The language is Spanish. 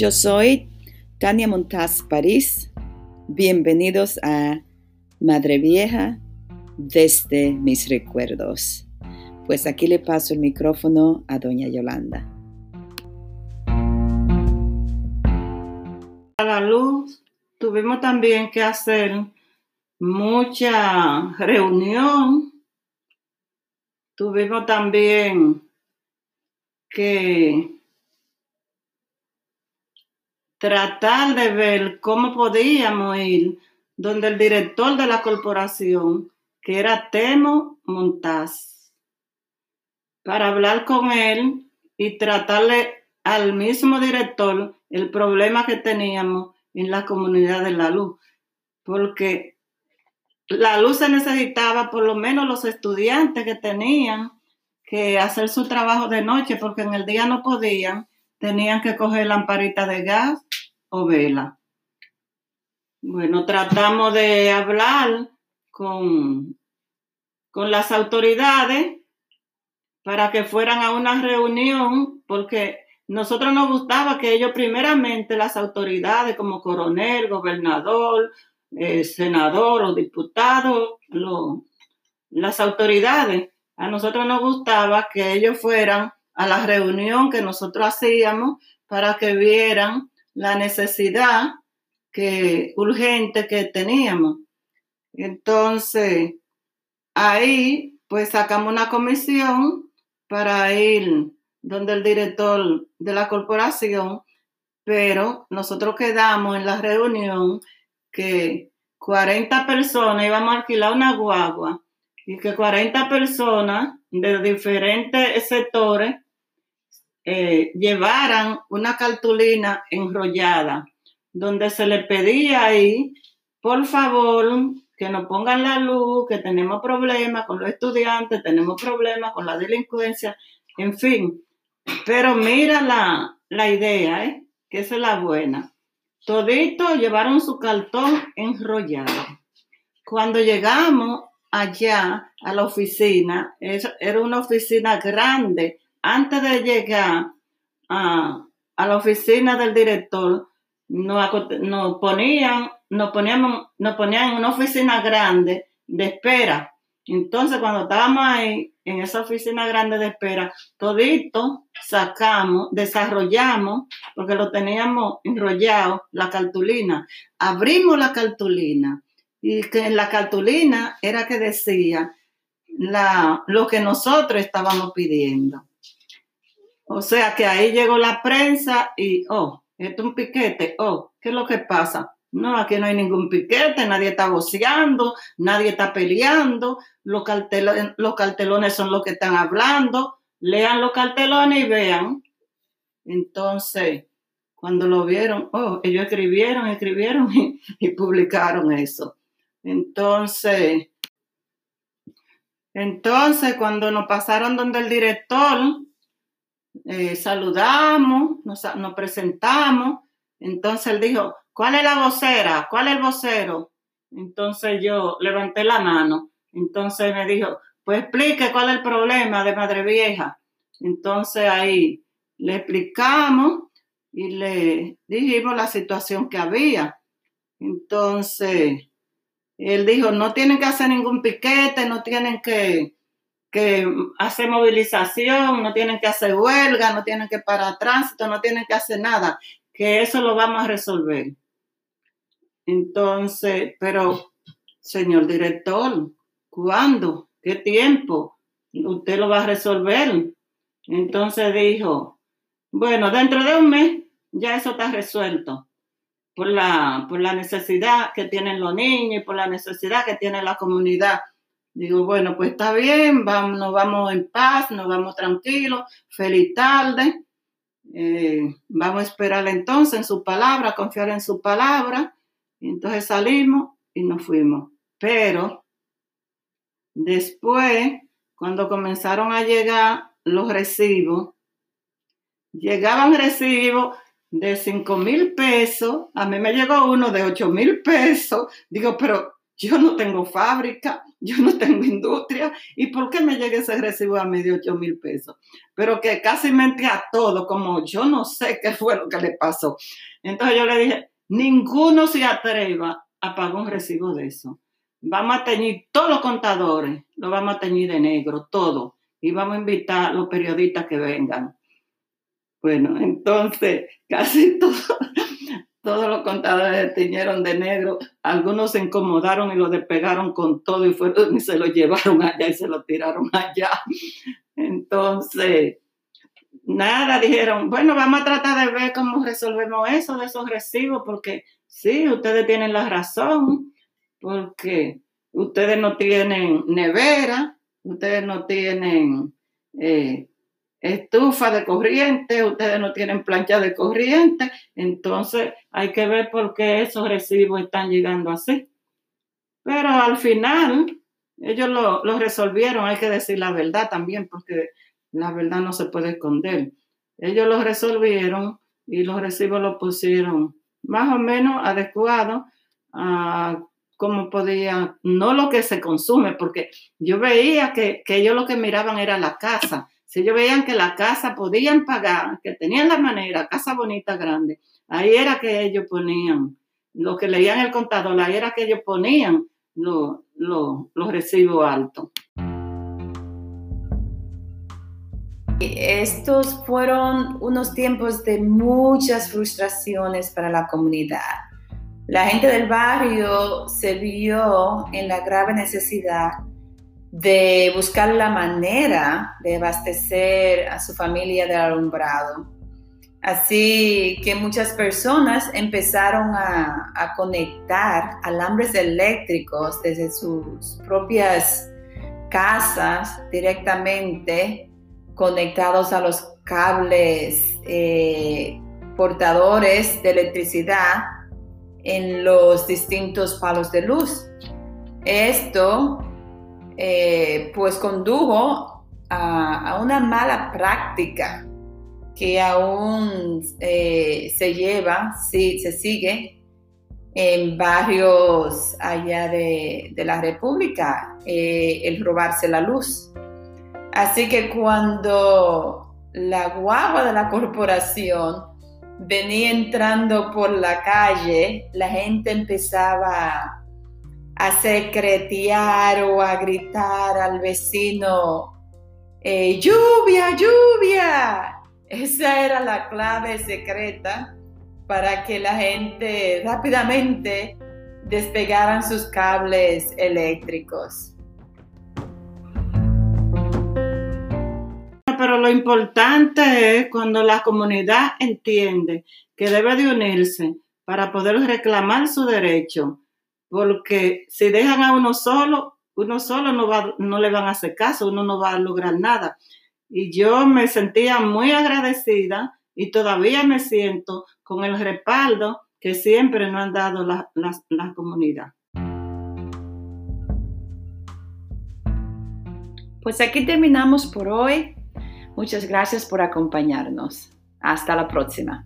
Yo soy Tania Montaz París. Bienvenidos a Madre Vieja desde mis recuerdos. Pues aquí le paso el micrófono a doña Yolanda. A la luz tuvimos también que hacer mucha reunión. Tuvimos también que tratar de ver cómo podíamos ir donde el director de la corporación, que era Temo Montaz, para hablar con él y tratarle al mismo director el problema que teníamos en la comunidad de la luz, porque la luz se necesitaba por lo menos los estudiantes que tenían que hacer su trabajo de noche, porque en el día no podían, tenían que coger lamparita de gas o vela. Bueno, tratamos de hablar con, con las autoridades para que fueran a una reunión, porque nosotros nos gustaba que ellos primeramente, las autoridades como coronel, gobernador, eh, senador o diputado, las autoridades, a nosotros nos gustaba que ellos fueran a la reunión que nosotros hacíamos para que vieran la necesidad que, urgente que teníamos. Entonces, ahí pues sacamos una comisión para ir donde el director de la corporación, pero nosotros quedamos en la reunión que 40 personas íbamos a alquilar una guagua y que 40 personas de diferentes sectores eh, llevaran una cartulina enrollada donde se le pedía ahí, por favor, que nos pongan la luz, que tenemos problemas con los estudiantes, tenemos problemas con la delincuencia, en fin. Pero mira la, la idea, ¿eh? que esa es la buena. Todito llevaron su cartón enrollado. Cuando llegamos allá a la oficina, era una oficina grande, antes de llegar a, la oficina del director, nos, ponían, nos, poníamos, nos ponían en una oficina grande de espera. Entonces, cuando estábamos ahí, en esa oficina grande de espera, todito sacamos, desarrollamos, porque lo teníamos enrollado, la cartulina. Abrimos la cartulina y que la cartulina era que decía lo que nosotros estábamos pidiendo. O sea que ahí llegó la prensa y, oh, esto es un piquete, oh, ¿qué es lo que pasa? No, aquí no hay ningún piquete, nadie está voceando, nadie está peleando, los cartelones, los cartelones son los que están hablando, lean los cartelones y vean. Entonces, cuando lo vieron, oh, ellos escribieron, escribieron y, publicaron eso. Entonces, entonces cuando nos pasaron donde el director, eh, saludamos, nos, presentamos. Entonces él dijo, ¿cuál es la vocera? ¿Cuál es el vocero? Entonces yo levanté la mano. Entonces me dijo, pues explique cuál es el problema de Madre Vieja. Entonces ahí le explicamos y le dijimos la situación que había. Entonces, él dijo, no tienen que hacer ningún piquete, no tienen que, que hacer movilización, no tienen que hacer huelga, no tienen que parar tránsito, no tienen que hacer nada, que eso lo vamos a resolver. Entonces, pero, señor director, ¿cuándo? ¿Qué tiempo? Usted lo va a resolver. Entonces dijo, bueno, dentro de un mes ya eso está resuelto. Por la, por la necesidad que tienen los niños y por la necesidad que tiene la comunidad Digo, bueno, pues está bien, vamos, nos vamos en paz, nos vamos tranquilos, feliz tarde. Eh, vamos a esperar entonces en su palabra, confiar en su palabra. Y entonces salimos y nos fuimos. Pero después, cuando comenzaron a llegar los recibos, llegaban recibos de 5 mil pesos, a mí me llegó uno de 8 mil pesos. Digo, pero yo no tengo fábrica, yo no tengo industria, ¿y por qué me llega ese recibo a mí de 8 mil pesos? Pero que casi mente a todo, como yo no sé qué fue lo que le pasó. Entonces yo le dije, ninguno se atreva a pagar un recibo de eso. Vamos a teñir todos los contadores, lo vamos a teñir de negro, todo. Y vamos a invitar a los periodistas que vengan. Bueno, entonces casi todo, todos los contadores se teñieron de negro, algunos se incomodaron y lo despegaron con todo y, fueron, y se lo llevaron allá y se lo tiraron allá. Entonces, nada, dijeron, bueno, vamos a tratar de ver cómo resolvemos eso de esos recibos, porque sí, ustedes tienen la razón, porque ustedes no tienen nevera, ustedes no tienen... Eh, estufa de corriente, ustedes no tienen plancha de corriente, entonces hay que ver por qué esos recibos están llegando así. Pero al final, ellos lo, resolvieron, hay que decir la verdad también, porque la verdad no se puede esconder. Ellos lo resolvieron y los recibos los pusieron más o menos adecuados a cómo podía, no lo que se consume, porque yo veía que, que ellos lo que miraban era la casa si ellos veían que la casa podían pagar, que tenían la manera, casa bonita, grande, ahí era que ellos ponían, lo que leían el contador, ahí era que ellos ponían los recibos altos. Estos fueron unos tiempos de muchas frustraciones para la comunidad. La gente del barrio se vio en la grave necesidad de buscar la manera de abastecer a su familia de alumbrado. Así que muchas personas empezaron a, conectar alambres eléctricos desde sus propias casas directamente conectados a los cables eh, portadores de electricidad en los distintos palos de luz. Esto eh, pues condujo a, una mala práctica que aún eh, se lleva, sí, se sigue en barrios allá de, la República, eh, el robarse la luz. Así que cuando la guagua de la corporación venía entrando por la calle, la gente empezaba a secretear o a gritar al vecino, eh, lluvia, lluvia. Esa era la clave secreta para que la gente rápidamente despegaran sus cables eléctricos. Pero lo importante es cuando la comunidad entiende que debe de unirse para poder reclamar su derecho porque si dejan a uno solo, uno solo no, va, no le van a hacer caso, uno no va a lograr nada. Y yo me sentía muy agradecida y todavía me siento con el respaldo que siempre nos han dado la, la comunidad. Pues aquí terminamos por hoy. Muchas gracias por acompañarnos. Hasta la próxima.